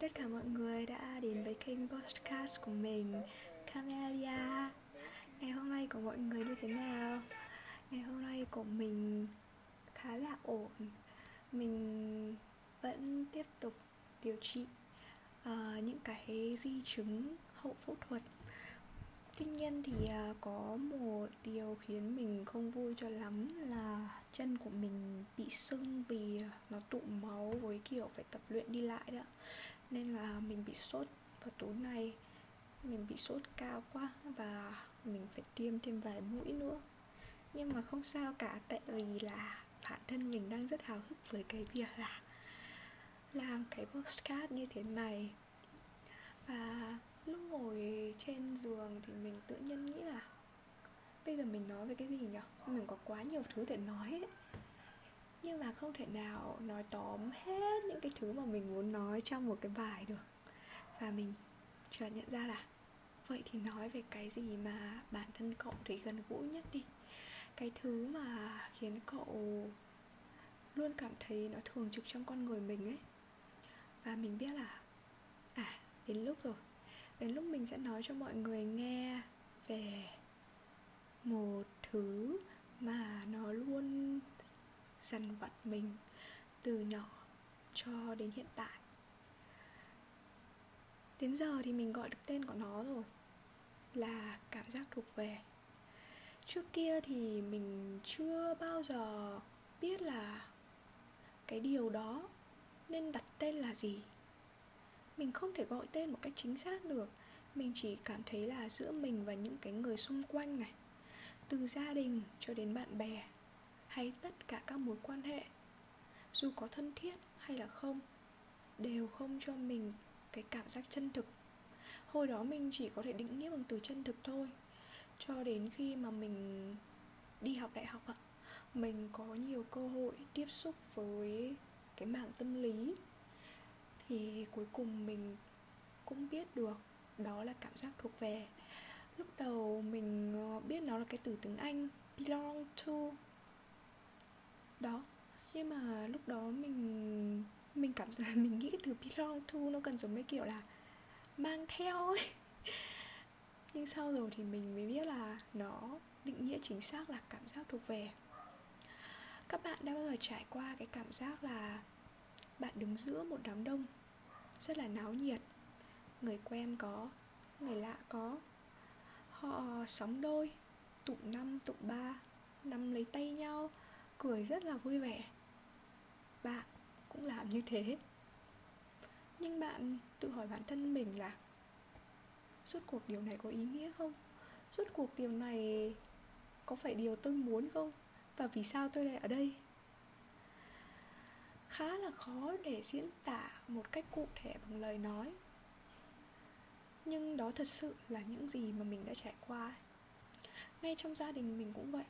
tất cả mọi người đã đến với kênh podcast của mình Camelia. Ngày hôm nay của mọi người như thế nào? Ngày hôm nay của mình khá là ổn. Mình vẫn tiếp tục điều trị uh, những cái di chứng hậu phẫu thuật. Tuy nhiên thì uh, có một điều khiến mình không vui cho lắm là chân của mình bị sưng vì nó tụ máu với kiểu phải tập luyện đi lại đó nên là mình bị sốt vào tối nay. Mình bị sốt cao quá và mình phải tiêm thêm vài mũi nữa. Nhưng mà không sao cả, tại vì là bản thân mình đang rất hào hức với cái việc là làm cái postcard như thế này. Và lúc ngồi trên giường thì mình tự nhiên nghĩ là bây giờ mình nói về cái gì nhỉ? Mình có quá nhiều thứ để nói ấy nhưng mà không thể nào nói tóm hết những cái thứ mà mình muốn nói trong một cái bài được. Và mình chợt nhận ra là, vậy thì nói về cái gì mà bản thân cậu thấy gần gũi nhất đi. Cái thứ mà khiến cậu luôn cảm thấy nó thường trực trong con người mình ấy. Và mình biết là à đến lúc rồi. Đến lúc mình sẽ nói cho mọi người nghe về một thứ mà nó luôn dằn vặt mình từ nhỏ cho đến hiện tại. Đến giờ thì mình gọi được tên của nó rồi, là cảm giác thuộc về. Trước kia thì mình chưa bao giờ biết là cái điều đó nên đặt tên là gì. Mình không thể gọi tên một cách chính xác được, mình chỉ cảm thấy là giữa mình và những cái người xung quanh này, từ gia đình cho đến bạn bè hay tất cả các mối quan hệ, dù có thân thiết hay là không, đều không cho mình cái cảm giác chân thực. Hồi đó mình chỉ có thể định nghĩa bằng từ chân thực thôi. Cho đến khi mà mình đi học đại học ạ, mình có nhiều cơ hội tiếp xúc với cái mảng tâm lý, thì cuối cùng mình cũng biết được đó là cảm giác thuộc về. Lúc đầu mình ờ, biết nó là cái từ tiếng anh, belong to đó. Nhưng mà lúc đó mình mình cảm thấy mình nghĩ cái từ belong to nó cần giống mấy kiểu là mang theo ấy. Nhưng sau rồi thì mình mới biết là nó định nghĩa chính xác là cảm giác thuộc về. Các bạn đã bao giờ trải qua cái cảm giác là bạn đứng giữa một đám đông, rất là náo nhiệt, người quen có, người lạ có, họ sóng đôi tụ năm tụ ba, nắm lấy tay nhau cười rất là vui vẻ. Bạn cũng làm như thế. Nhưng bạn tự hỏi bản thân mình là, suốt cuộc điều này có ý nghĩa không? Suốt cuộc điều này có phải điều tôi muốn không? Và vì sao tôi lại ở đây? Khá là khó để diễn tả một cách cụ thể bằng lời nói. Nhưng đó thật sự là những gì mà mình đã trải qua. Ngay trong gia đình mình cũng vậy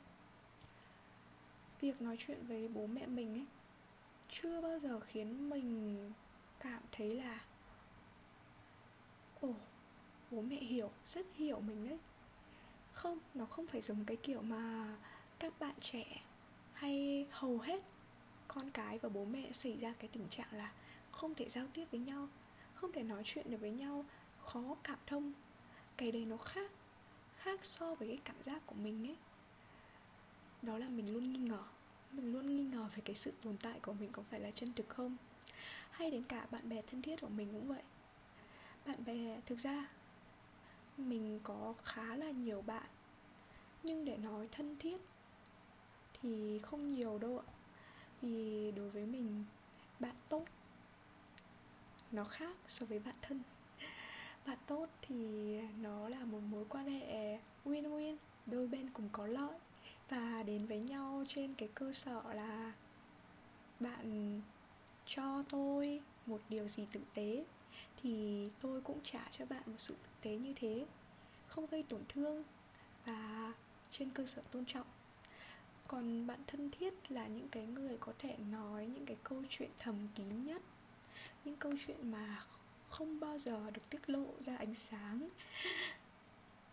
việc nói chuyện với bố mẹ mình ấy, chưa bao giờ khiến mình cảm thấy là, ồ, bố mẹ hiểu, rất hiểu mình đấy không, nó không phải giống cái kiểu mà các bạn trẻ hay hầu hết con cái và bố mẹ xảy ra cái tình trạng là không thể giao tiếp với nhau, không thể nói chuyện được với nhau, khó cảm thông. Cái đấy nó khác khác so với cái cảm giác của mình ấy đó là mình luôn nghi ngờ. Mình luôn nghi ngờ về cái sự tồn tại của mình có phải là chân thực không? Hay đến cả bạn bè thân thiết của mình cũng vậy. Bạn bè, thực ra, mình có khá là nhiều bạn. Nhưng để nói thân thiết thì không nhiều đâu ạ. Vì đối với mình, bạn tốt, nó khác so với bạn thân. Bạn tốt thì nó là một mối quan hệ win-win, đôi bên cùng có lợi và đến với nhau trên cái cơ sở là bạn cho tôi một điều gì tử tế, thì tôi cũng trả cho bạn một sự tử tế như thế, không gây tổn thương và trên cơ sở tôn trọng. Còn bạn thân thiết là những cái người có thể nói những cái câu chuyện thầm kín nhất, những câu chuyện mà không bao giờ được tiết lộ ra ánh sáng.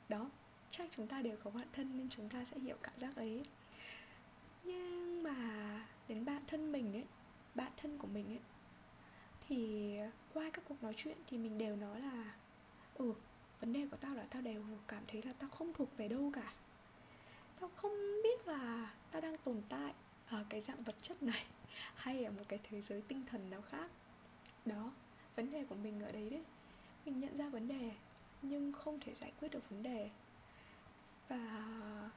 Đó chắc chúng ta đều có bạn thân nên chúng ta sẽ hiểu cảm giác ấy. Nhưng mà đến bạn thân mình ấy, bạn thân của mình ấy, thì qua các cuộc nói chuyện thì mình đều nói là ừ vấn đề của tao là tao đều cảm thấy là tao không thuộc về đâu cả. Tao không biết là tao đang tồn tại ở cái dạng vật chất này hay ở một cái thế giới tinh thần nào khác. Đó, vấn đề của mình ở đấy đấy. Mình nhận ra vấn đề, nhưng không thể giải quyết được vấn đề và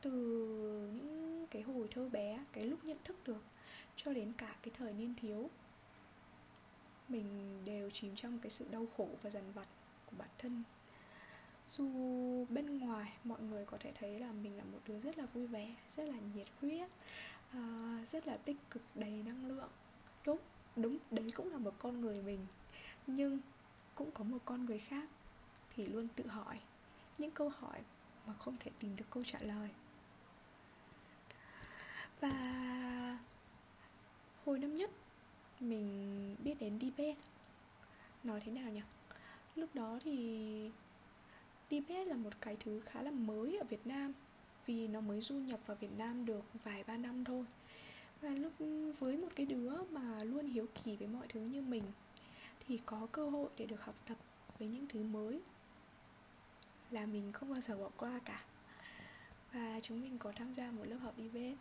từ những cái hồi thơ bé cái lúc nhận thức được cho đến cả cái thời niên thiếu mình đều chìm trong cái sự đau khổ và dằn vặt của bản thân. Dù bên ngoài mọi người có thể thấy là mình là một đứa rất là vui vẻ rất là nhiệt huyết uh, rất là tích cực đầy năng lượng đúng đúng đấy cũng là một con người mình. Nhưng cũng có một con người khác thì luôn tự hỏi những câu hỏi mà không thể tìm được câu trả lời. Và hồi năm nhất, mình biết đến debate nói thế nào nhỉ? Lúc đó thì debate là một cái thứ khá là mới ở Việt Nam, vì nó mới du nhập vào Việt Nam được vài ba năm thôi. Và lúc, với một cái đứa mà luôn hiếu kỳ với mọi thứ như mình, thì có cơ hội để được học tập với những thứ mới là mình không bao giờ bỏ qua cả. Và chúng mình có tham gia một lớp học debate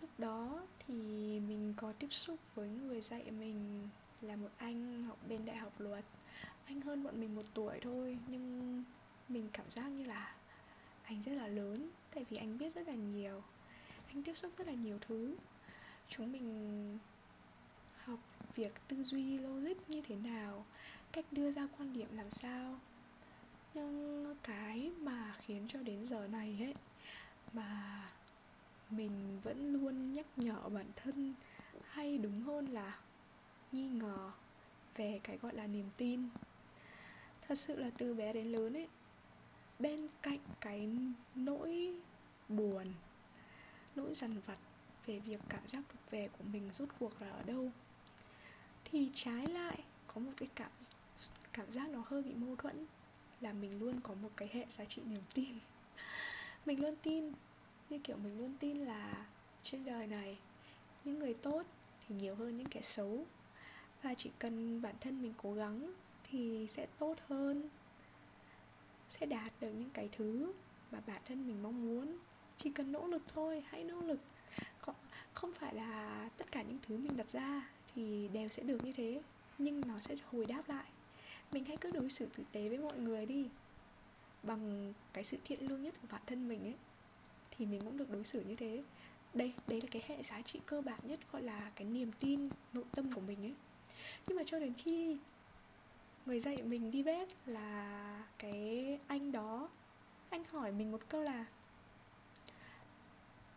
lúc đó thì mình có tiếp xúc với người dạy mình là một anh học bên đại học luật. Anh hơn bọn mình một tuổi thôi, nhưng mình cảm giác như là anh rất là lớn, tại vì anh biết rất là nhiều. Anh tiếp xúc rất là nhiều thứ. Chúng mình học việc tư duy logic như thế nào, cách đưa ra quan điểm làm sao nhưng cái mà khiến cho đến giờ này ấy, mà mình vẫn luôn nhắc nhở bản thân hay đúng hơn là nghi ngờ về cái gọi là niềm tin. Thật sự là từ bé đến lớn ấy, bên cạnh cái nỗi buồn, nỗi dằn vặt về việc cảm giác thuộc về của mình rốt cuộc là ở đâu, thì trái lại có một cái cảm cảm giác nó hơi bị mâu thuẫn là mình luôn có một cái hệ giá trị niềm tin. Mình luôn tin, như kiểu mình luôn tin là trên đời này, những người tốt thì nhiều hơn những kẻ xấu. Và chỉ cần bản thân mình cố gắng thì sẽ tốt hơn, sẽ đạt được những cái thứ mà bản thân mình mong muốn. Chỉ cần nỗ lực thôi, hãy nỗ lực. Không phải là tất cả những thứ mình đặt ra thì đều sẽ được như thế, nhưng nó sẽ hồi đáp lại mình hãy cứ đối xử tử tế với mọi người đi. Bằng cái sự thiện lương nhất của bản thân mình ấy, thì mình cũng được đối xử như thế. Đây, đấy là cái hệ giá trị cơ bản nhất, gọi là cái niềm tin, nội tâm của mình ấy. Nhưng mà cho đến khi người dạy mình đi bếp là cái anh đó, anh hỏi mình một câu là,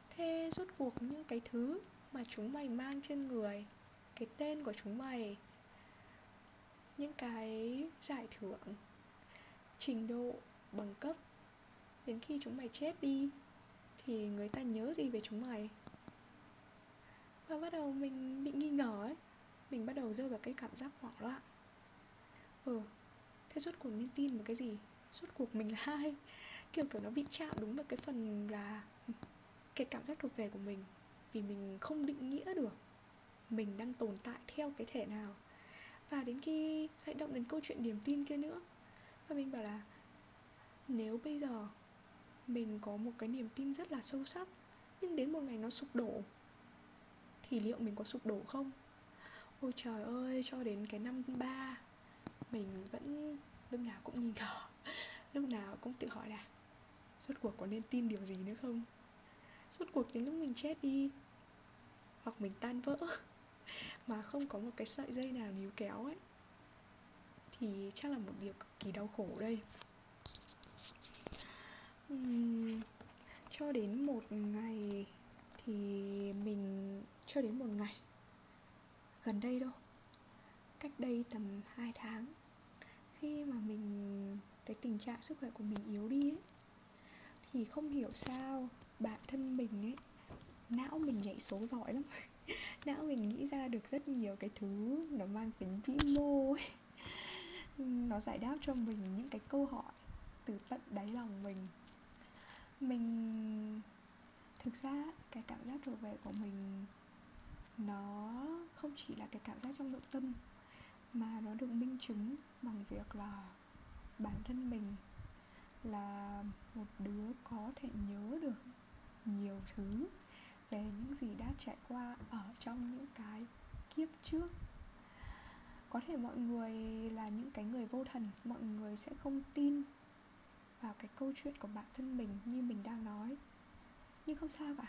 thế rốt cuộc những cái thứ mà chúng mày mang trên người, cái tên của chúng mày những cái giải thưởng trình độ bằng cấp đến khi chúng mày chết đi thì người ta nhớ gì về chúng mày? Và bắt đầu mình bị nghi ngờ ấy. Mình bắt đầu rơi vào cái cảm giác hoảng loạn. Ừ thế suốt cuộc nên tin vào cái gì? Suốt cuộc mình là ai? Kiểu kiểu nó bị chạm đúng vào cái phần là ừ, cái cảm giác thuộc về của mình. Vì mình không định nghĩa được mình đang tồn tại theo cái thể nào và đến khi lại động đến câu chuyện niềm tin kia nữa. Và mình bảo là, nếu bây giờ mình có một cái niềm tin rất là sâu sắc, nhưng đến một ngày nó sụp đổ, thì liệu mình có sụp đổ không? Ôi trời ơi, cho đến cái năm ba, mình vẫn lúc nào cũng nghi ngờ, lúc nào cũng tự hỏi là suốt cuộc có nên tin điều gì nữa không? Suốt cuộc đến lúc mình chết đi, hoặc mình tan vỡ mà không có một cái sợi dây nào níu kéo ấy thì chắc là một điều cực kỳ đau khổ đây. Uhm, cho đến một ngày thì mình cho đến một ngày gần đây đâu cách đây tầm 2 tháng khi mà mình cái tình trạng sức khỏe của mình yếu đi ấy thì không hiểu sao bản thân mình ấy não mình nhảy số giỏi lắm. não, mình nghĩ ra được rất nhiều cái thứ nó mang tính vĩ mô ấy. Nó giải đáp cho mình những cái câu hỏi từ tận đáy lòng mình. Mình, thực ra cái cảm giác trở về của mình, nó không chỉ là cái cảm giác trong nội tâm, mà nó được minh chứng bằng việc là bản thân mình là một đứa có thể nhớ được nhiều thứ về những gì đã trải qua ở trong những cái kiếp trước. Có thể mọi người là những cái người vô thần, mọi người sẽ không tin vào cái câu chuyện của bản thân mình như mình đang nói. Nhưng không sao cả.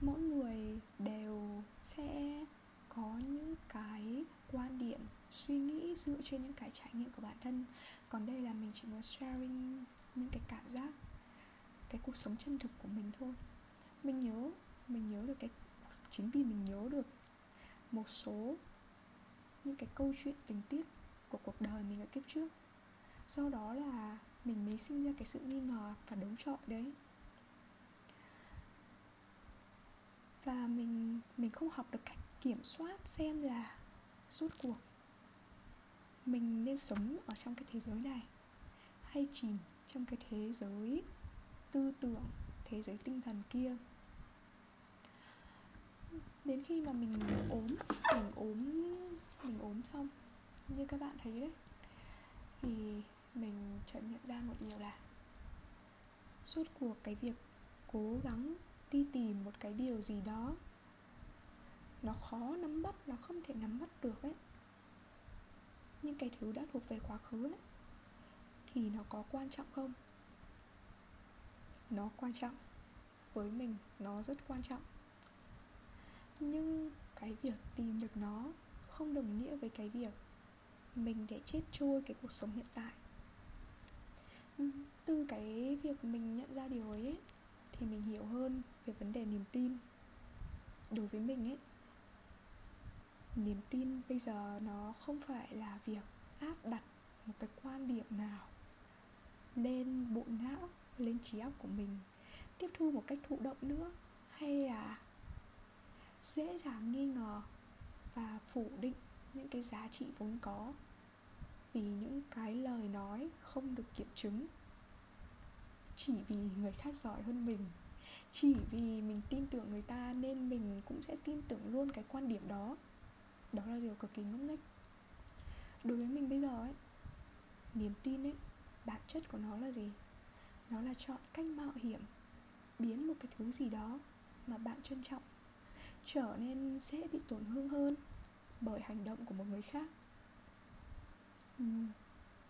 Mỗi người đều sẽ có những cái quan điểm, suy nghĩ dựa trên những cái trải nghiệm của bản thân. Còn đây là mình chỉ muốn sharing những cái cảm giác, cái cuộc sống chân thực của mình thôi mình nhớ mình nhớ được cái, chính vì mình nhớ được một số những cái câu chuyện tình tiết của cuộc đời mình ở kiếp trước. Sau đó là mình mới sinh ra cái sự nghi ngờ và đấu trọi đấy. Và mình mình không học được cách kiểm soát xem là rút cuộc mình nên sống ở trong cái thế giới này hay chìm trong cái thế giới tư tưởng, thế giới tinh thần kia đến khi mà mình ốm mình ốm mình ốm xong, như các bạn thấy đấy, thì mình chợt nhận ra một điều là suốt cuộc cái việc cố gắng đi tìm một cái điều gì đó, nó khó nắm bắt, nó không thể nắm bắt được ấy. Nhưng cái thứ đã thuộc về quá khứ ấy, thì nó có quan trọng không? Nó quan trọng với mình, nó rất quan trọng nhưng cái việc tìm được nó không đồng nghĩa với cái việc mình để chết trôi cái cuộc sống hiện tại. Từ cái việc mình nhận ra điều ấy, ấy thì mình hiểu hơn về vấn đề niềm tin. Đối với mình ấy niềm tin bây giờ nó không phải là việc áp đặt một cái quan điểm nào lên bộ não lên trí óc của mình tiếp thu một cách thụ động nữa hay là dễ dàng nghi ngờ và phủ định những cái giá trị vốn có. Vì những cái lời nói không được kiểm chứng. Chỉ vì người khác giỏi hơn mình, chỉ vì mình tin tưởng người ta nên mình cũng sẽ tin tưởng luôn cái quan điểm đó. Đó là điều cực kỳ ngốc nghếch. Đối với mình bây giờ ấy, niềm tin ấy, bản chất của nó là gì? Nó là chọn cách mạo hiểm, biến một cái thứ gì đó mà bạn trân trọng trở nên sẽ bị tổn thương hơn bởi hành động của một người khác.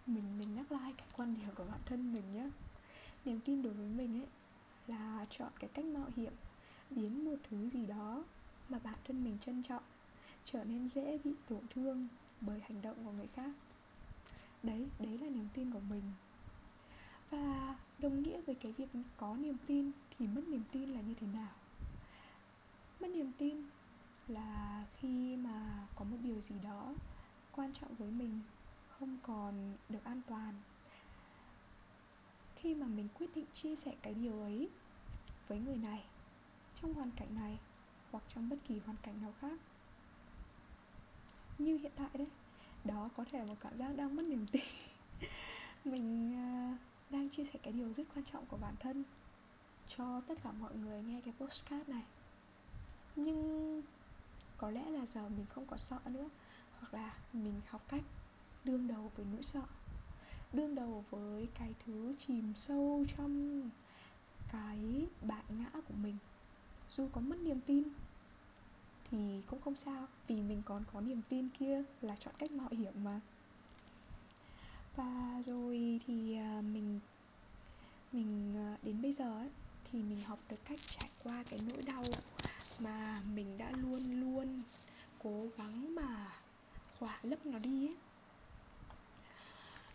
Mình mình nhắc lại cái quan điểm của bản thân mình nhé. Niềm tin đối với mình ấy là chọn cái cách mạo hiểm, biến một thứ gì đó mà bản thân mình trân trọng trở nên dễ bị tổn thương bởi hành động của người khác. Đấy đấy là niềm tin của mình. Và đồng nghĩa với cái việc có niềm tin thì mất niềm tin là như thế nào? Mất niềm tin là khi mà có một điều gì đó quan trọng với mình không còn được an toàn. Khi mà mình quyết định chia sẻ cái điều ấy với người này trong hoàn cảnh này hoặc trong bất kỳ hoàn cảnh nào khác như hiện tại đấy đó có thể là một cảm giác đang mất niềm tin. Mình uh, đang chia sẻ cái điều rất quan trọng của bản thân cho tất cả mọi người nghe cái postcard này nhưng có lẽ là giờ mình không còn sợ nữa. Hoặc là mình học cách đương đầu với nỗi sợ. Đương đầu với cái thứ chìm sâu trong cái bản ngã của mình. Dù có mất niềm tin thì cũng không sao vì mình còn có niềm tin kia là chọn cách mạo hiểm mà. Và rồi thì à, mình mình à, đến bây giờ ấy, thì mình học được cách trải qua cái nỗi đau mà mình đã luôn luôn cố gắng mà khỏa lấp nó đi ấy.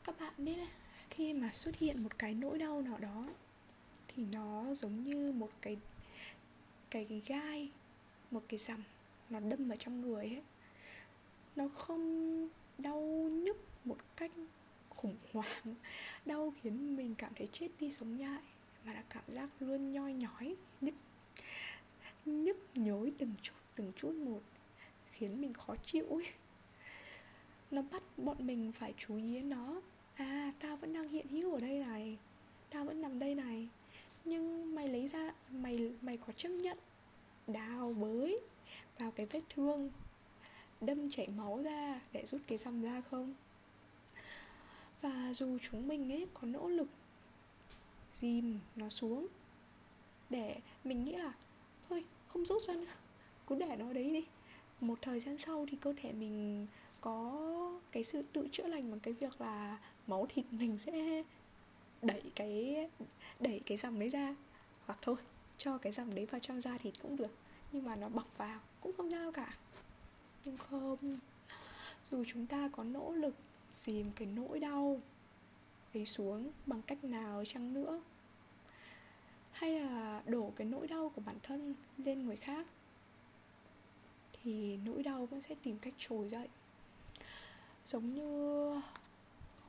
Các bạn biết khi mà xuất hiện một cái nỗi đau nào đó thì nó giống như một cái cái gai, một cái rằm nó đâm vào trong người ấy. Nó không đau nhức một cách khủng hoảng, đau khiến mình cảm thấy chết đi sống lại, mà là cảm giác luôn nhoi nhói, nhức nhức nhối từng chút từng chút một, khiến mình khó chịu ấy. Nó bắt bọn mình phải chú ý đến nó. À tao vẫn đang hiện hữu ở đây này, tao vẫn nằm đây này. Nhưng mày lấy ra, mày mày có chấp nhận đào bới vào cái vết thương, đâm chảy máu ra để rút cái dòng ra không? Và dù chúng mình ấy có nỗ lực dìm nó xuống, để mình nghĩ là không rút ra nữa. Cứ để nó đấy đi. Một thời gian sau thì cơ thể mình có cái sự tự chữa lành bằng cái việc là máu thịt mình sẽ đẩy cái đẩy cái dòng đấy ra. Hoặc thôi, cho cái dòng đấy vào trong da thịt cũng được. Nhưng mà nó bọc vào cũng không sao cả. Nhưng không, dù chúng ta có nỗ lực dìm cái nỗi đau ấy xuống bằng cách nào chăng nữa hay là đổ cái nỗi đau của bản thân lên người khác? Thì nỗi đau vẫn sẽ tìm cách trồi dậy. Giống như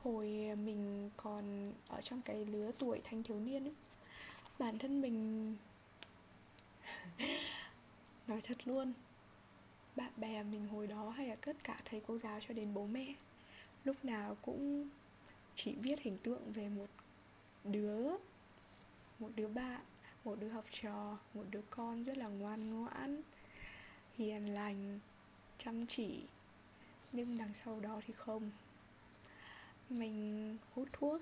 hồi mình còn ở trong cái lứa tuổi thanh thiếu niên ấy, bản thân mình nói thật luôn, bạn bè mình hồi đó hay là tất cả thầy cô giáo cho đến bố mẹ, lúc nào cũng chỉ biết hình tượng về một đứa một đứa bạn, một đứa học trò, một đứa con rất là ngoan ngoãn, hiền lành, chăm chỉ. Nhưng đằng sau đó thì không. Mình hút thuốc,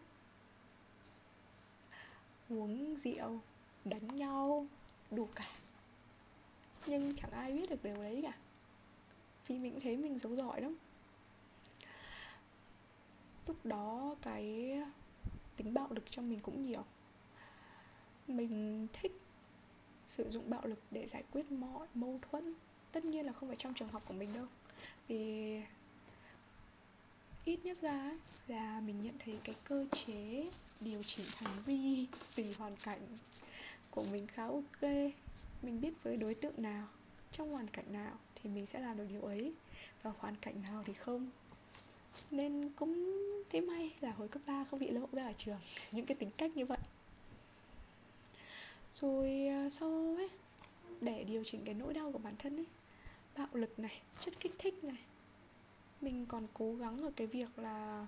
uống rượu, đánh nhau, đủ cả. Nhưng chẳng ai biết được điều đấy cả. Vì mình thấy mình giấu giỏi lắm. Lúc đó cái, tính bạo lực trong mình cũng nhiều mình thích sử dụng bạo lực để giải quyết mọi mâu thuẫn. Tất nhiên là không phải trong trường học của mình đâu. Vì ít nhất ra là mình nhận thấy cái cơ chế điều chỉnh hành vi tùy hoàn cảnh của mình khá ok. Mình biết với đối tượng nào, trong hoàn cảnh nào thì mình sẽ làm được điều ấy và hoàn cảnh nào thì không. Nên cũng cái may là hồi cấp 3 không bị lộ ra ở trường. Những cái tính cách như vậy rồi ờ, sau ấy, để điều chỉnh cái nỗi đau của bản thân ấy, bạo lực này, chất kích thích này. Mình còn cố gắng ở cái việc là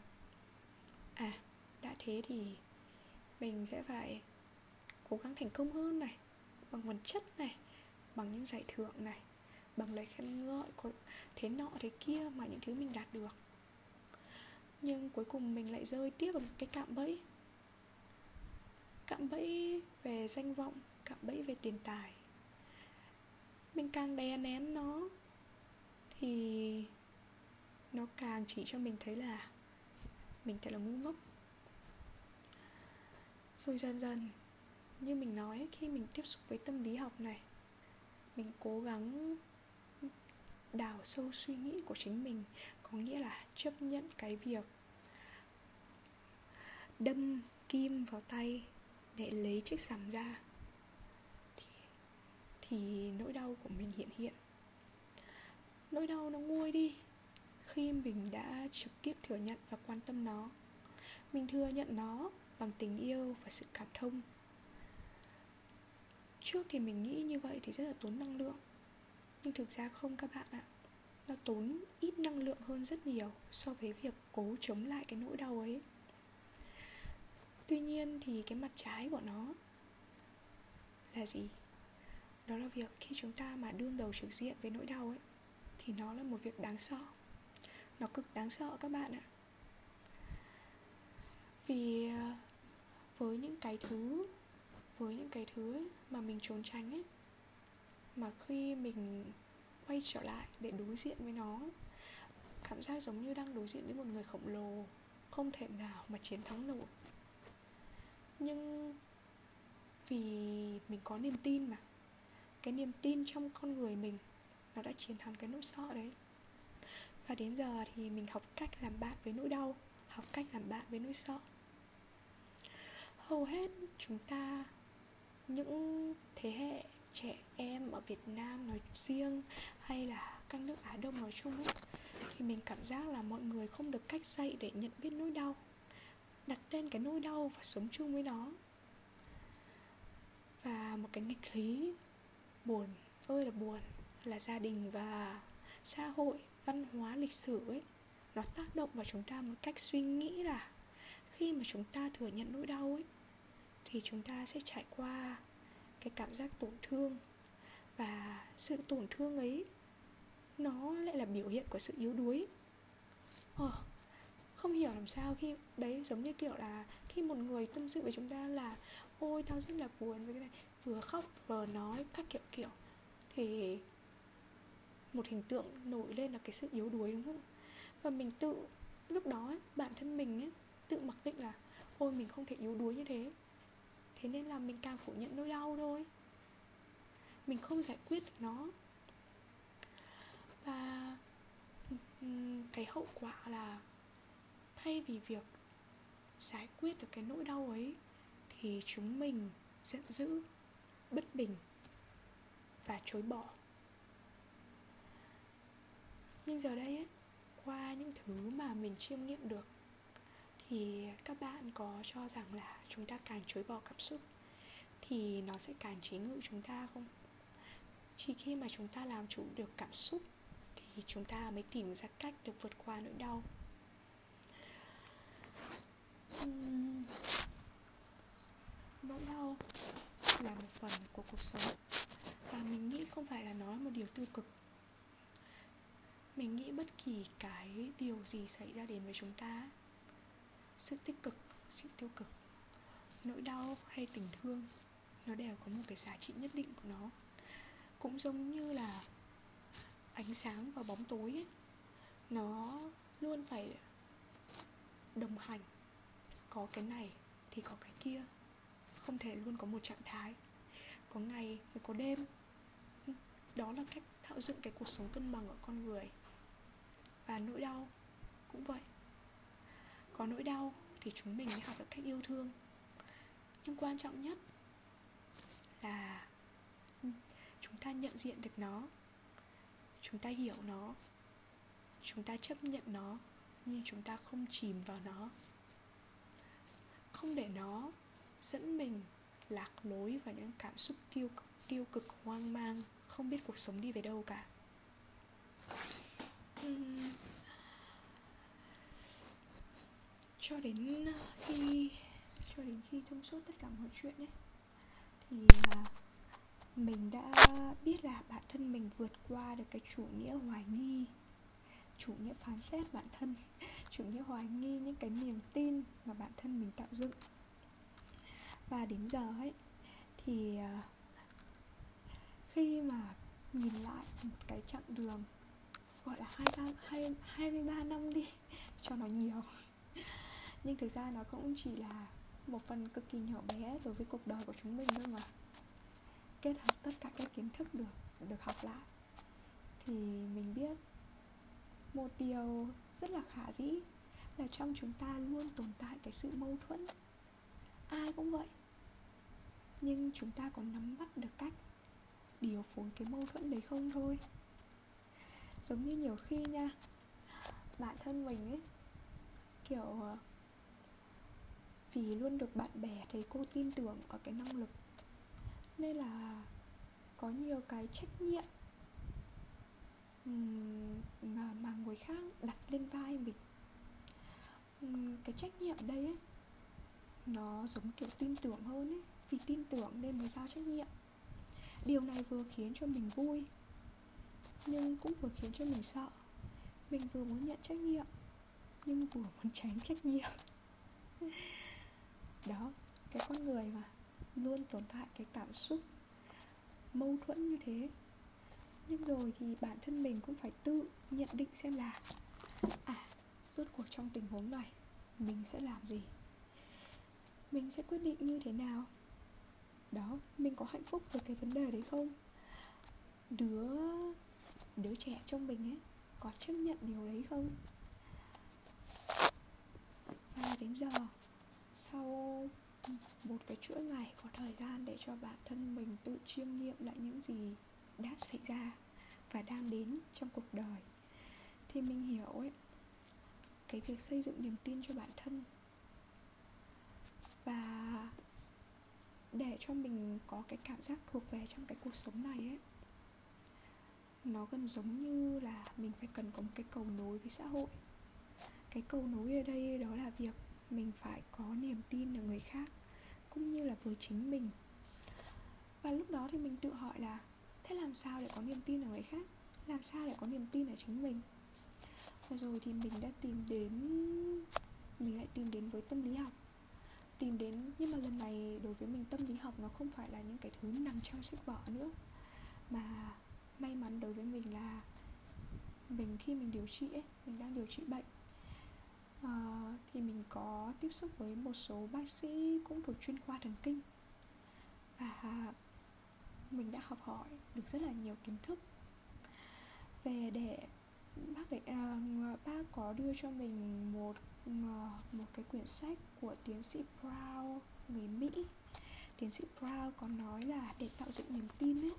à đã thế thì mình sẽ phải cố gắng thành công hơn này, bằng vật chất này, bằng những giải thưởng này, bằng lời khen ngợi của thế nọ thế kia mà những thứ mình đạt được. Nhưng cuối cùng mình lại rơi tiếp vào một cái cạm bẫy cạm bẫy về danh vọng, cạm bẫy về tiền tài. Mình càng đè nén nó thì nó càng chỉ cho mình thấy là mình thật là ngu ngốc. Rồi dần dần, như mình nói, khi mình tiếp xúc với tâm lý học này, mình cố gắng đào sâu suy nghĩ của chính mình, có nghĩa là chấp nhận cái việc đâm kim vào tay để lấy chiếc rằm ra thì, thì nỗi đau của mình hiện hiện. Nỗi đau nó nguôi đi khi mình đã trực tiếp thừa nhận và quan tâm nó. Mình thừa nhận nó bằng tình yêu và sự cảm thông. Trước thì mình nghĩ như vậy thì rất là tốn năng lượng nhưng thực ra không các bạn ạ. Nó tốn ít năng lượng hơn rất nhiều so với việc cố chống lại cái nỗi đau ấy tuy nhiên thì cái mặt trái của nó là gì? Đó là việc khi chúng ta mà đương đầu trực diện với nỗi đau ấy, thì nó là một việc đáng sợ. Nó cực đáng sợ các bạn ạ. Vì ờ, với những cái thứ, với những cái thứ ấy mà mình trốn tránh ấy, mà khi mình quay trở lại để đối diện với nó cảm giác giống như đang đối diện với một người khổng lồ, không thể nào mà chiến thắng nổi nhưng vì mình có niềm tin mà cái niềm tin trong con người mình nó đã chiến thắng cái nỗi sợ đấy. Và đến giờ thì mình học cách làm bạn với nỗi đau học cách làm bạn với nỗi sợ. Hầu hết chúng ta những thế hệ trẻ em ở Việt Nam nói riêng hay là các nước Á Đông nói chung ấy, thì mình cảm giác là mọi người không được cách dạy để nhận biết nỗi đau đặt tên cái nỗi đau và sống chung với nó. Và một cái nghịch lý buồn ơi là buồn là gia đình và xã hội văn hóa lịch sử ấy nó tác động vào chúng ta một cách suy nghĩ là khi mà chúng ta thừa nhận nỗi đau ấy thì chúng ta sẽ trải qua cái cảm giác tổn thương. Và sự tổn thương ấy nó lại là biểu hiện của sự yếu đuối. Ờ, không hiểu làm sao khi đấy giống như kiểu là khi một người tâm sự với chúng ta là ôi tao rất là buồn với cái này. Vừa khóc vừa nói các kiểu kiểu. Thì một hình tượng nổi lên là cái sự yếu đuối đúng không? Và mình tự lúc đó ấy, bản thân mình ấy, tự mặc định là ôi mình không thể yếu đuối như thế. Thế nên là mình càng phủ nhận nỗi đau thôi. Mình không giải quyết được nó. Và cái hậu quả là thay vì việc giải quyết được cái nỗi đau ấy thì chúng mình giận dữ bất bình và chối bỏ. Nhưng giờ đây ấy, qua những thứ mà mình chiêm nghiệm được thì các bạn có cho rằng là chúng ta càng chối bỏ cảm xúc thì nó sẽ càng chế ngự chúng ta không? Chỉ khi mà chúng ta làm chủ được cảm xúc thì chúng ta mới tìm ra cách được vượt qua nỗi đau nỗi đau là một phần của cuộc sống. Và mình nghĩ không phải là nói một điều tiêu cực. Mình nghĩ bất kỳ cái điều gì xảy ra đến với chúng ta sự tích cực sự tiêu cực nỗi đau hay tình thương nó đều có một cái giá trị nhất định của nó. Cũng giống như là ánh sáng và bóng tối ấy, nó luôn phải đồng hành có cái này thì có cái kia. Không thể luôn có một trạng thái. Có ngày mới có đêm. Đó là cách tạo dựng cái cuộc sống cân bằng ở con người. Và nỗi đau cũng vậy. Có nỗi đau thì chúng mình mới học được cách yêu thương. Nhưng quan trọng nhất là chúng ta nhận diện được nó. Chúng ta hiểu nó. Chúng ta chấp nhận nó, nhưng chúng ta không chìm vào nó không để nó dẫn mình lạc lối vào những cảm xúc tiêu cực tiêu cực hoang mang không biết cuộc sống đi về đâu cả uhm. cho đến khi cho đến khi thông suốt tất cả mọi chuyện ấy thì uh, mình đã biết là bản thân mình vượt qua được cái chủ nghĩa hoài nghi chủ nghĩa phán xét bản thân chủ nghĩa hoài nghi những cái niềm tin mà bản thân mình tạo dựng. Và đến giờ ấy, thì à, khi mà nhìn lại một cái chặng đường, gọi là hai ba, hai hai mươi ba năm đi cho nó nhiều. Nhưng thực ra nó cũng chỉ là một phần cực kỳ nhỏ bé đối với cuộc đời của chúng mình thôi mà. Kết hợp tất cả các kiến thức được được học lại, thì mình biết một điều rất là khả dĩ là trong chúng ta luôn tồn tại cái sự mâu thuẫn. Ai cũng vậy, nhưng chúng ta có nắm bắt được cách điều phối cái mâu thuẫn đấy không thôi. Giống như nhiều khi nha, bản thân mình ấy, kiểu ờ, vì luôn được bạn bè thầy cô tin tưởng ở cái năng lực, nên là có nhiều cái trách nhiệm mà người khác đặt lên vai mình. Cái trách nhiệm đây ấy, nó giống kiểu tin tưởng hơn ấy, vì tin tưởng nên mới giao trách nhiệm. Điều này vừa khiến cho mình vui, nhưng cũng vừa khiến cho mình sợ. Mình vừa muốn nhận trách nhiệm, nhưng vừa muốn tránh trách nhiệm. Đó, cái con người mà luôn tồn tại cái cảm xúc mâu thuẫn như thế nhưng rồi thì bản thân mình cũng phải tự nhận định xem là à rốt cuộc trong tình huống này, mình sẽ làm gì? Mình sẽ quyết định như thế nào? Đó, mình có hạnh phúc với cái vấn đề đấy không? Đứa đứa trẻ trong mình ấy, có chấp nhận điều đấy không? Và đến giờ, sau một cái chuỗi ngày có thời gian để cho bản thân mình tự chiêm nghiệm lại những gì đã xảy ra và đang đến trong cuộc đời. Thì mình hiểu ấy, cái việc xây dựng niềm tin cho bản thân. Và để cho mình có cái cảm giác thuộc về trong cái cuộc sống này ấy, nó gần giống như là mình phải cần có một cái cầu nối với xã hội. Cái cầu nối ở đây đó là việc mình phải có niềm tin ở người khác, cũng như là với chính mình. Và lúc đó thì mình tự hỏi là thế làm sao để có niềm tin ở người khác? Làm sao để có niềm tin ở chính mình? Và rồi thì mình đã tìm đến mình lại tìm đến với tâm lý học. Tìm đến nhưng mà lần này đối với mình tâm lý học nó không phải là những cái thứ nằm trong sách vở nữa. Mà may mắn đối với mình là mình khi mình điều trị ấy mình đang điều trị bệnh uh, thì mình có tiếp xúc với một số bác sĩ cũng thuộc chuyên khoa thần kinh. Và mình đã học hỏi được rất là nhiều kiến thức. Về để bác để uh, bác có đưa cho mình một uh, một cái quyển sách của tiến sĩ Brown người Mỹ. Tiến sĩ Brown có nói là để tạo dựng niềm tin ấy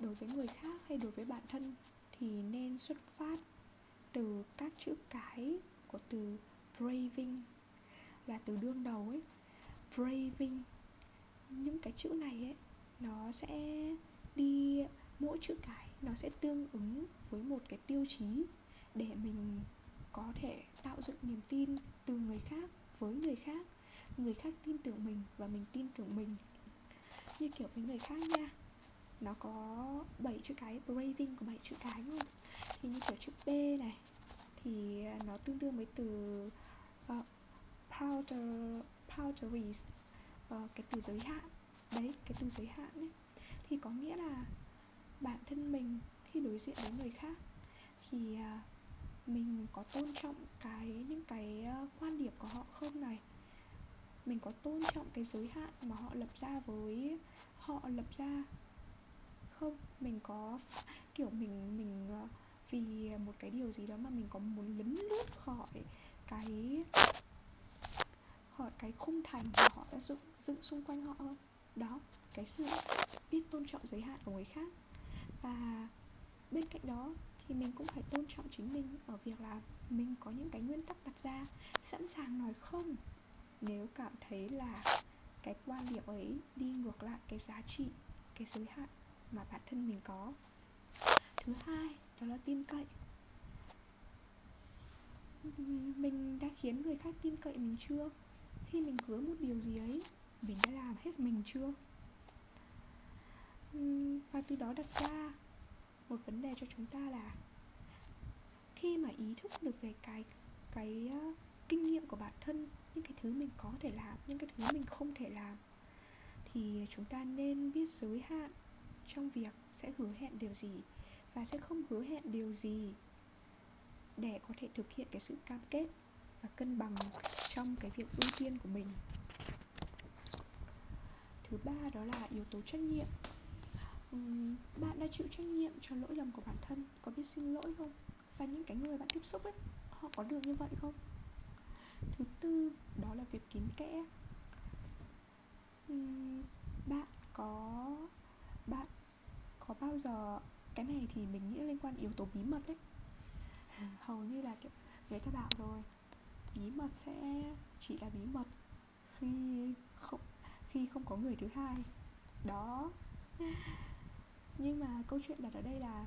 đối với người khác hay đối với bản thân thì nên xuất phát từ các chữ cái của từ braving là từ đương đầu ấy. Braving những cái chữ này ấy nó sẽ đi mỗi chữ cái nó sẽ tương ứng với một cái tiêu chí để mình có thể tạo dựng niềm tin từ người khác với người khác. Người khác tin tưởng mình và mình tin tưởng mình. Như kiểu với người khác nha nó có 7 chữ cái braving của 7 chữ cái luôn. Thì như kiểu chữ B này thì nó tương đương với từ uh, powder boundaries uh, ờ, cái từ giới hạn đấy, cái từ giới hạn ấy. Thì có nghĩa là bản thân mình khi đối diện với người khác thì à, mình có tôn trọng cái, những cái à, quan điểm của họ không này? Mình có tôn trọng cái giới hạn mà họ lập ra với họ lập ra không? Mình có kiểu mình mình à, vì một cái điều gì đó mà mình có muốn lấn lướt khỏi cái khỏi cái khung thành mà họ đã dựng dựng xung quanh họ không? Đó, cái sự biết tôn trọng giới hạn của người khác. Và bên cạnh đó thì mình cũng phải tôn trọng chính mình ở việc là mình có những cái nguyên tắc đặt ra, sẵn sàng nói không nếu cảm thấy là cái quan điểm ấy đi ngược lại cái giá trị, cái giới hạn mà bản thân mình có. Thứ hai, đó là tin cậy. Mình đã khiến người khác tin cậy mình chưa? Khi mình hứa một điều gì ấy mình đã làm hết mình chưa? Và từ đó đặt ra một vấn đề cho chúng ta là khi mà ý thức được về cái cái uh, kinh nghiệm của bản thân những cái thứ mình có thể làm những cái thứ mình không thể làm thì chúng ta nên biết giới hạn trong việc sẽ hứa hẹn điều gì và sẽ không hứa hẹn điều gì để có thể thực hiện cái sự cam kết và cân bằng trong cái việc ưu tiên của mình thứ ba đó là yếu tố trách nhiệm. Uhm, bạn đã chịu trách nhiệm cho lỗi lầm của bản thân có biết xin lỗi không? Và những cái người bạn tiếp xúc ấy họ có được như vậy không? Thứ tư đó là việc kín kẽ. Uhm, bạn có bạn có bao giờ cái này thì mình nghĩ liên quan yếu tố bí mật đấy. Hầu như là kiểu người ta bảo rồi bí mật sẽ chỉ là bí mật khi không khi không có người thứ hai. Đó. Nhưng mà câu chuyện đặt ở đây là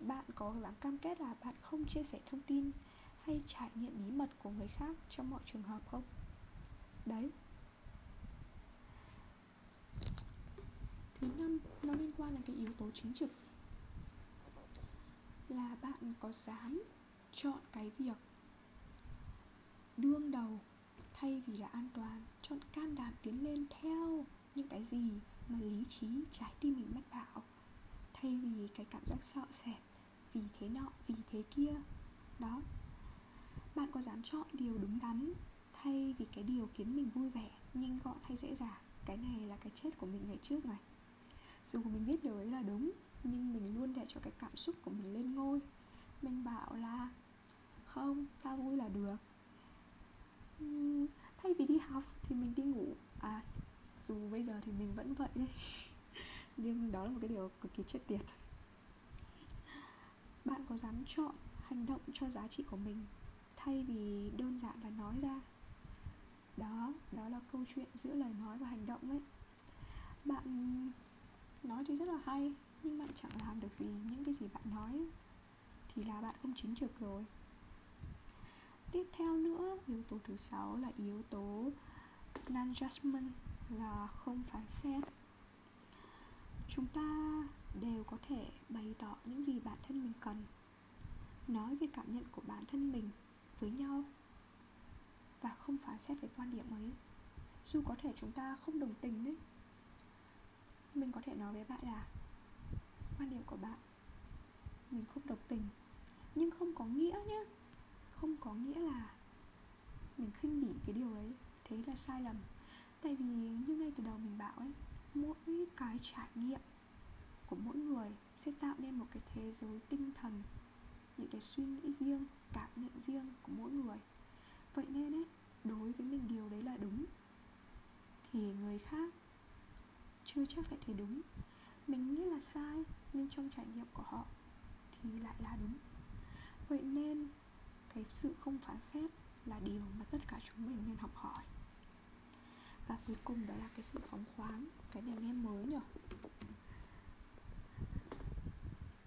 bạn có dám cam kết là bạn không chia sẻ thông tin hay trải nghiệm bí mật của người khác trong mọi trường hợp không? Đấy. Thứ năm nó liên quan đến cái yếu tố chính trực. Là bạn có dám chọn cái việc đương đầu thay vì là an toàn, chọn can đảm tiến lên theo những cái gì mà lý trí trái tim mình mách bảo. Thay vì cái cảm giác sợ sệt, vì thế nọ, vì thế kia. Đó. Bạn có dám chọn điều đúng đắn thay vì cái điều khiến mình vui vẻ, nhanh gọn hay dễ dàng? Cái này là cái chết của mình ngày trước này. Dù mình biết điều ấy là đúng, nhưng mình luôn để cho cái cảm xúc của mình lên ngôi. Mình bảo là, không, tao vui là được thay vì đi học thì mình đi ngủ. À dù bây giờ thì mình vẫn vậy đấy. Nhưng đó là một cái điều cực kỳ chết tiệt. Bạn có dám chọn hành động cho giá trị của mình thay vì đơn giản là nói ra? Đó đó là câu chuyện giữa lời nói và hành động ấy. Bạn nói thì rất là hay, nhưng bạn chẳng làm được gì những cái gì bạn nói, thì là bạn không chính trực rồi tiếp theo nữa, yếu tố thứ sáu là yếu tố non judgment, là không phán xét. Chúng ta đều có thể bày tỏ những gì bản thân mình cần, nói về cảm nhận của bản thân mình với nhau và không phán xét về quan điểm ấy. Dù có thể chúng ta không đồng tình đấy mình có thể nói với bạn là, quan điểm của bạn, mình không đồng tình, nhưng không có nghĩa nhé không có nghĩa là mình khinh bỉ cái điều ấy. Thế là sai lầm. Tại vì như ngay từ đầu mình bảo ấy, mỗi cái trải nghiệm của mỗi người sẽ tạo nên một cái thế giới tinh thần, những cái suy nghĩ riêng, cảm nhận riêng của mỗi người. Vậy nên ấy, đối với mình điều đấy là đúng. Thì người khác chưa chắc lại thấy đúng. Mình nghĩ là sai, nhưng trong trải nghiệm của họ thì lại là đúng. Vậy nên cái sự không phán xét là điều mà tất cả chúng mình nên học hỏi. Và cuối cùng đó là cái sự phóng khoáng, cái này nghe mới nhở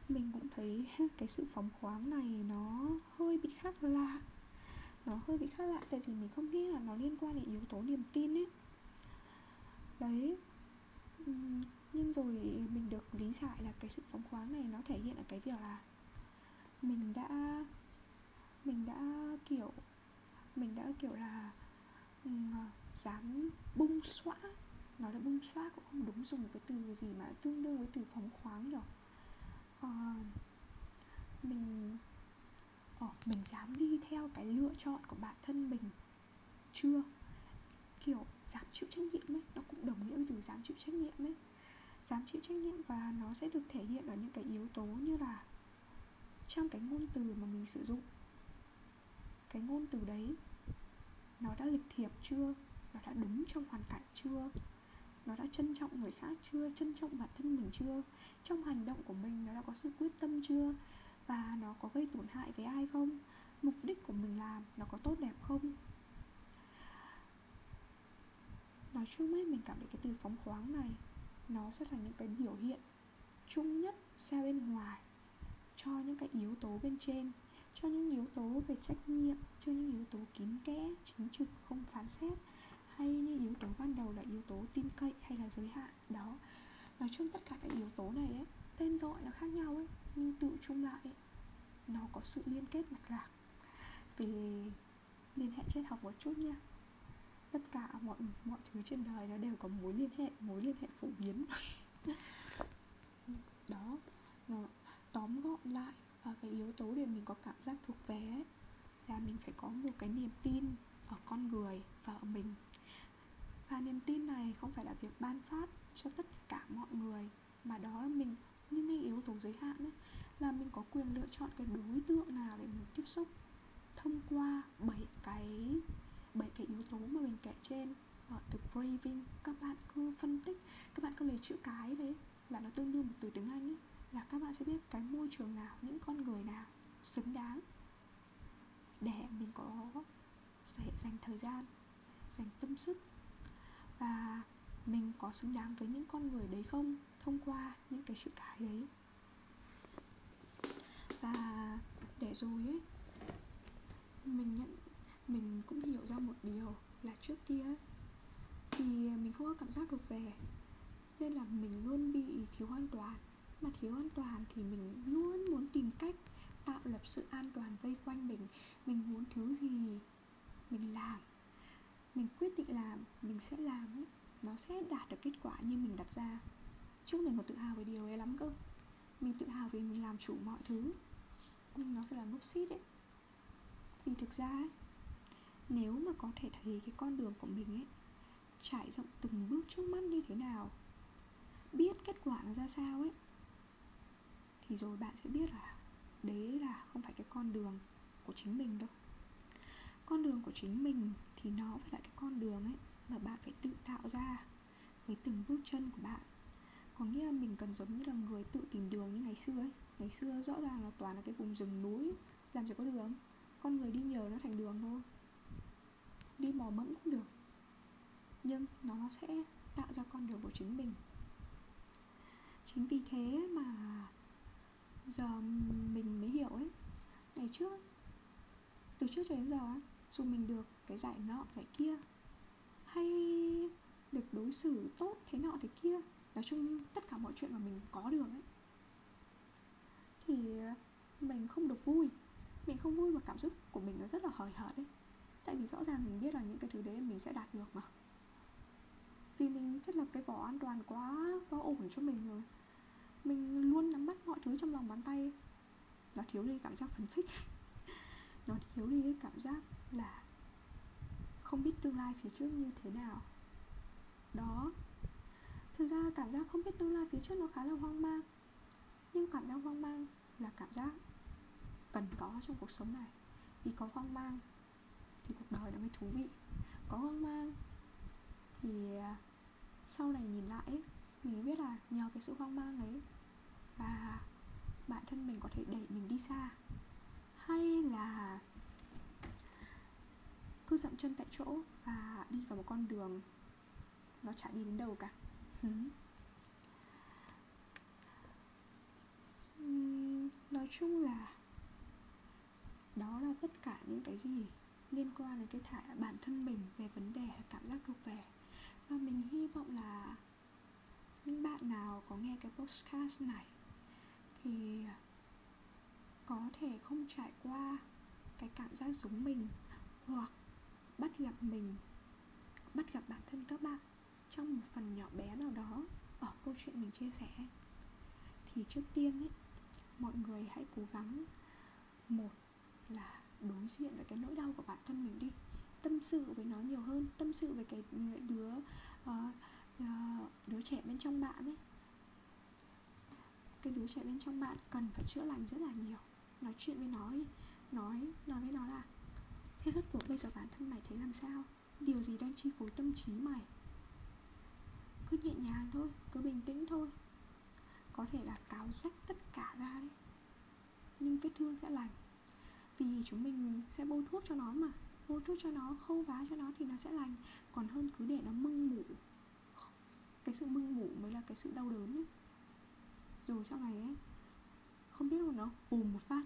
mình cũng thấy cái sự phóng khoáng này nó hơi bị khác lạ. Nó hơi bị khác lạ tại vì mình không nghĩ là nó liên quan đến yếu tố niềm tin ấy. Đấy. Nhưng rồi mình được lý giải là cái sự phóng khoáng này nó thể hiện ở cái việc là mình đã mình đã kiểu mình đã kiểu là ờ, dám bung xóa nói là bung xóa cũng không đúng dùng một cái từ gì mà tương đương với từ phóng khoáng nhỉ uh, ờ, mình uh, mình dám đi theo cái lựa chọn của bản thân mình chưa? Kiểu dám chịu trách nhiệm ấy nó cũng đồng nghĩa với từ dám chịu trách nhiệm ấy. Dám chịu trách nhiệm và nó sẽ được thể hiện ở những cái yếu tố như là trong cái ngôn từ mà mình sử dụng cái ngôn từ đấy. Nó đã lịch thiệp chưa? Nó đã đúng trong hoàn cảnh chưa? Nó đã trân trọng người khác chưa? Trân trọng bản thân mình chưa? Trong hành động của mình, nó đã có sự quyết tâm chưa? Và nó có gây tổn hại với ai không? Mục đích của mình làm nó có tốt đẹp không? Nói chung ấy, mình cảm thấy cái từ phóng khoáng này, nó sẽ là những cái biểu hiện chung nhất, xa bên ngoài, cho những cái yếu tố bên trên cho những yếu tố về trách nhiệm cho những yếu tố kín kẽ chính trực không phán xét hay những yếu tố ban đầu là yếu tố tin cậy hay là giới hạn. Đó. Nói chung tất cả các yếu tố này ấy tên gọi nó khác nhau ấy nhưng tự chung lại ấy, nó có sự liên kết mạch lạc. Về liên hệ triết học một chút nha. Tất cả mọi mọi thứ trên đời nó đều có mối liên hệ mối liên hệ phổ biến. Đó. Nó tóm gọn lại cái yếu tố để mình có cảm giác thuộc về ấy, là mình phải có một cái niềm tin ở con người và ở mình. Và niềm tin này không phải là việc ban phát cho tất cả mọi người mà đó là mình những cái yếu tố giới hạn ấy là mình có quyền lựa chọn cái đối tượng nào để mình tiếp xúc thông qua bảy cái bảy cái yếu tố mà mình kể trên. Ở từ craving các bạn cứ phân tích các bạn cứ lấy chữ cái đấy là nó tương đương một từ tiếng anh ấy là các bạn sẽ biết cái môi trường nào, những con người nào xứng đáng để mình có thể dành thời gian, dành tâm sức và mình có xứng đáng với những con người đấy không? Thông qua những cái chữ cái đấy. Và để rồi ấy, mình nhận, mình cũng hiểu ra một điều là trước kia thì mình không có cảm giác được về, nên là mình luôn bị thiếu an toàn mà thiếu an toàn thì mình luôn muốn tìm cách tạo lập sự an toàn vây quanh mình. Mình muốn thứ gì mình làm, mình quyết định làm, mình sẽ làm ấy, nó sẽ đạt được kết quả như mình đặt ra. Trước mình còn tự hào về điều ấy lắm cơ. Mình tự hào vì mình làm chủ mọi thứ. Nhưng nó phải là núp xít ấy. Vì thực ra ấy, nếu mà có thể thấy cái con đường của mình ấy trải rộng từng bước trước mắt như thế nào, biết kết quả nó ra sao ấy thì rồi bạn sẽ biết là đấy là không phải cái con đường của chính mình đâu. Con đường của chính mình thì nó phải là cái con đường ấy mà bạn phải tự tạo ra với từng bước chân của bạn. Có nghĩa là mình cần giống như là người tự tìm đường như ngày xưa ấy. Ngày xưa rõ ràng là toàn là cái vùng rừng núi, làm gì có đường. Con người đi nhờ nó thành đường thôi. Đi mò mẫm cũng được. Nhưng nó sẽ tạo ra con đường của chính mình. Chính vì thế mà giờ mình mới hiểu ấy. Ngày trước từ trước cho đến giờ ấy, dù mình được cái giải nọ giải kia hay được đối xử tốt thế nọ thế kia nói chung tất cả mọi chuyện mà mình có được ấy thì mình không được vui. Mình không vui và cảm xúc của mình nó rất là hời hợt đấy tại vì rõ ràng mình biết là những cái thứ đấy mình sẽ đạt được mà. Vì mình thiết lập cái vỏ an toàn quá quá ổn cho mình rồi mình luôn nắm bắt mọi thứ trong lòng bàn tay. Nó thiếu đi cảm giác phấn khích. Nó thiếu đi cái cảm giác là không biết tương lai phía trước như thế nào. Đó. Thực ra cảm giác không biết tương lai phía trước nó khá là hoang mang. Nhưng cảm giác hoang mang là cảm giác cần có trong cuộc sống này. Vì có hoang mang thì cuộc đời nó mới thú vị. Có hoang mang thì à, sau này nhìn lại ấy, mình biết là nhờ cái sự hoang mang ấy và bản thân mình có thể đẩy mình đi xa. Hay là cứ dậm chân tại chỗ và đi vào một con đường nó chả đi đến đâu cả. Nói chung là đó là tất cả những cái gì liên quan đến cái thả, bản thân mình về vấn đề, cảm giác thuộc về. Và mình hy vọng là những bạn nào có nghe cái podcast này thì có thể không trải qua cái cảm giác giống mình hoặc bắt gặp mình bắt gặp bản thân các bạn trong một phần nhỏ bé nào đó ở câu chuyện mình chia sẻ. Thì trước tiên ấy mọi người hãy cố gắng một là đối diện với cái nỗi đau của bản thân mình đi tâm sự với nó nhiều hơn tâm sự với cái đứa uh, Ờ, đứa trẻ bên trong bạn ấy. Cái đứa trẻ bên trong bạn cần phải chữa lành rất là nhiều. Nói chuyện với nó đi. Nói nói với nó là, thế rốt cuộc bây giờ bản thân mày thấy làm sao? Điều gì đang chi phối tâm trí mày? Cứ nhẹ nhàng thôi, cứ bình tĩnh thôi. Có thể là cáo sách tất cả ra đấy nhưng vết thương sẽ lành. Vì chúng mình sẽ bôi thuốc cho nó mà. Bôi thuốc cho nó, khâu vá cho nó thì nó sẽ lành. Còn hơn cứ để nó mưng mủ cái sự mưng mủ mới là cái sự đau đớn ấy. Rồi sau này ấy không biết mà nó bùm một phát.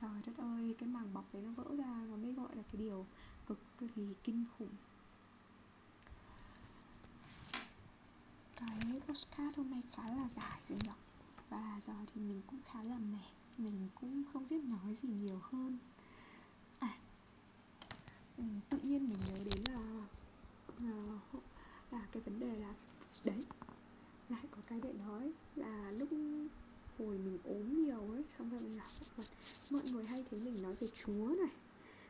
Trời đất ơi cái màng bọc đấy nó vỡ ra nó mới gọi là cái điều cực kỳ kinh khủng. Cái postcard hôm nay khá là dài rồi nhỉ và giờ thì mình cũng khá là mệt mình cũng không biết nói gì nhiều hơn. À ừ, tự nhiên mình nhớ đến là là, là cái vấn đề là đấy, lại có cái để nói là lúc hồi mình ốm nhiều ấy, xong rồi mình bảo mọi người hay thấy mình nói về chúa này,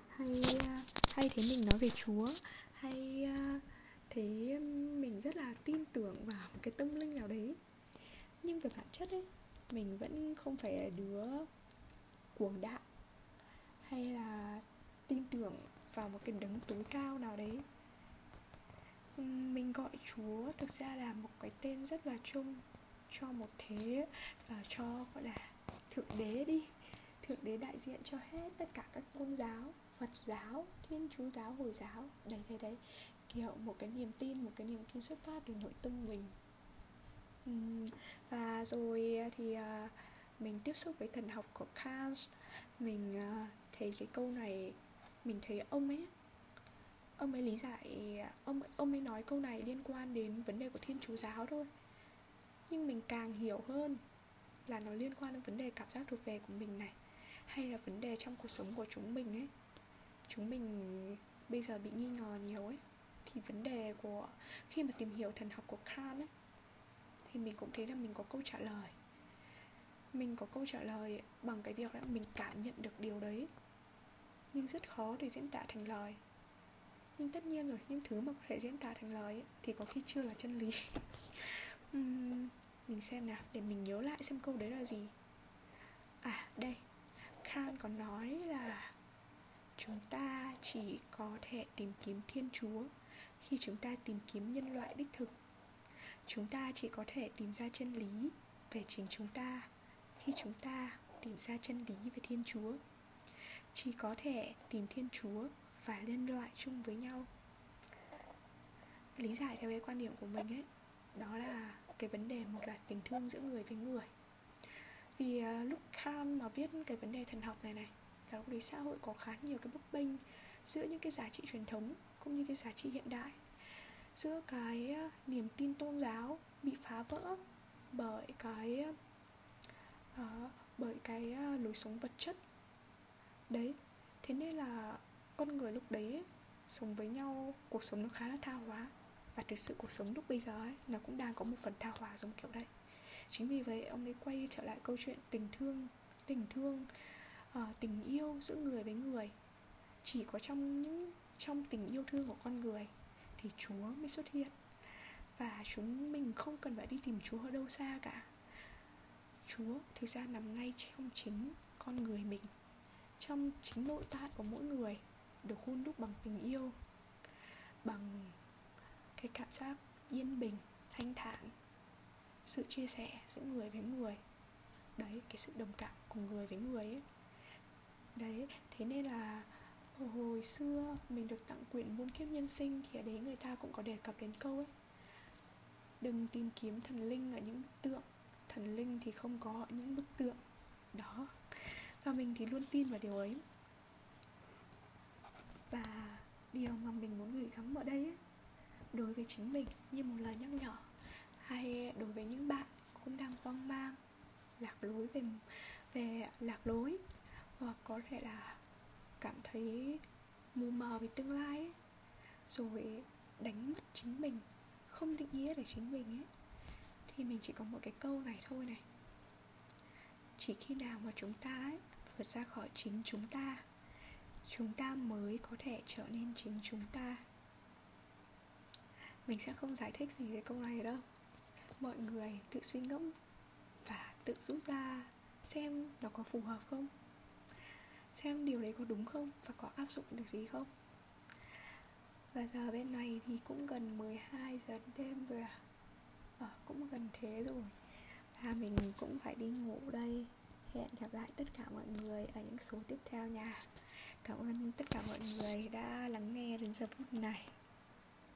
hay à, hay thấy mình nói về chúa, hay à, thấy mình rất là tin tưởng vào một cái tâm linh nào đấy. Nhưng về bản chất ấy, mình vẫn không phải là đứa cuồng đạo, hay là tin tưởng vào một cái đấng tối cao nào đấy mình gọi chúa thực ra là một cái tên rất là chung cho một thế và cho, gọi là, thượng đế đi. Thượng đế đại diện cho hết tất cả các tôn giáo, phật giáo, thiên chúa giáo, hồi giáo. Đấy đấy đấy. Kiểu một cái niềm tin, một cái niềm tin xuất phát từ nội tâm mình. Và rồi thì à, mình tiếp xúc với thần học của Kant mình à, thấy cái câu này, mình thấy ông ấy ông ấy lý giải, ông ông ấy nói câu này liên quan đến vấn đề của thiên chúa giáo thôi. Nhưng mình càng hiểu hơn là nó liên quan đến vấn đề cảm giác thuộc về của mình này, hay là vấn đề trong cuộc sống của chúng mình ấy. Chúng mình bây giờ bị nghi ngờ nhiều ấy, thì vấn đề của khi mà tìm hiểu thần học của Kant ấy, thì mình cũng thấy là mình có câu trả lời. Mình có câu trả lời bằng cái việc là mình cảm nhận được điều đấy. Nhưng rất khó để diễn tả thành lời nhưng tất nhiên rồi những thứ mà có thể diễn tả thành lời ấy, thì có khi chưa là chân lý. Uhm, mình xem nào để mình nhớ lại xem câu đấy là gì. À đây. Khan còn nói là chúng ta chỉ có thể tìm kiếm thiên chúa khi chúng ta tìm kiếm nhân loại đích thực. Chúng ta chỉ có thể tìm ra chân lý về chính chúng ta khi chúng ta tìm ra chân lý về thiên chúa. Chỉ có thể tìm thiên chúa và liên loại chung với nhau. Lý giải theo cái quan điểm của mình ấy đó là cái vấn đề một là tình thương giữa người với người. Vì uh, lúc Kant mà viết cái vấn đề thần học này này là lúc đấy xã hội có khá nhiều cái bấp bênh giữa những cái giá trị truyền thống cũng như cái giá trị hiện đại. Giữa cái uh, niềm tin tôn giáo bị phá vỡ bởi cái uh, bởi cái uh, lối sống vật chất. Đấy thế nên là con người lúc đấy sống với nhau cuộc sống nó khá là tha hóa. Và thực sự cuộc sống lúc bây giờ ấy nó cũng đang có một phần tha hóa giống kiểu đấy. Chính vì vậy ông ấy quay trở lại câu chuyện tình thương tình thương uh, tình yêu giữa người với người. Chỉ có trong những trong tình yêu thương của con người thì chúa mới xuất hiện. Và chúng mình không cần phải đi tìm chúa ở đâu xa cả. Chúa thực ra nằm ngay trong chính con người mình trong chính nội tại của mỗi người được hôn đúc bằng tình yêu, bằng cái cảm giác yên bình, thanh thản. Sự chia sẻ giữa người với người. Đấy, cái sự đồng cảm của người với người ấy. Đấy, thế nên là hồi xưa mình được tặng quyển muôn kiếp nhân sinh thì ở đấy người ta cũng có đề cập đến câu ấy. Đừng tìm kiếm thần linh ở những bức tượng. Thần linh thì không có ở những bức tượng. Đó. Và mình thì luôn tin vào điều ấy và điều mà mình muốn gửi gắm ở đây ấy, đối với chính mình như một lời nhắc nhở hay đối với những bạn cũng đang hoang mang lạc lối về về lạc lối hoặc có thể là cảm thấy mù mờ về tương lai ấy, rồi đánh mất chính mình không định nghĩa để chính mình ấy thì mình chỉ có một cái câu này thôi này. Chỉ khi nào mà chúng ta ấy, vượt ra khỏi chính chúng ta chúng ta mới có thể trở nên chính chúng ta. Mình sẽ không giải thích gì về câu này đâu. Mọi người tự suy ngẫm và tự rút ra xem nó có phù hợp không? Xem điều đấy có đúng không và có áp dụng được gì không? Và giờ bên này thì cũng gần 12 giờ đêm rồi à Ờ cũng gần thế rồi. Và mình cũng phải đi ngủ đây. Hẹn gặp lại tất cả mọi người ở những số tiếp theo nha. Cảm ơn tất cả mọi người đã lắng nghe đến giờ phút này.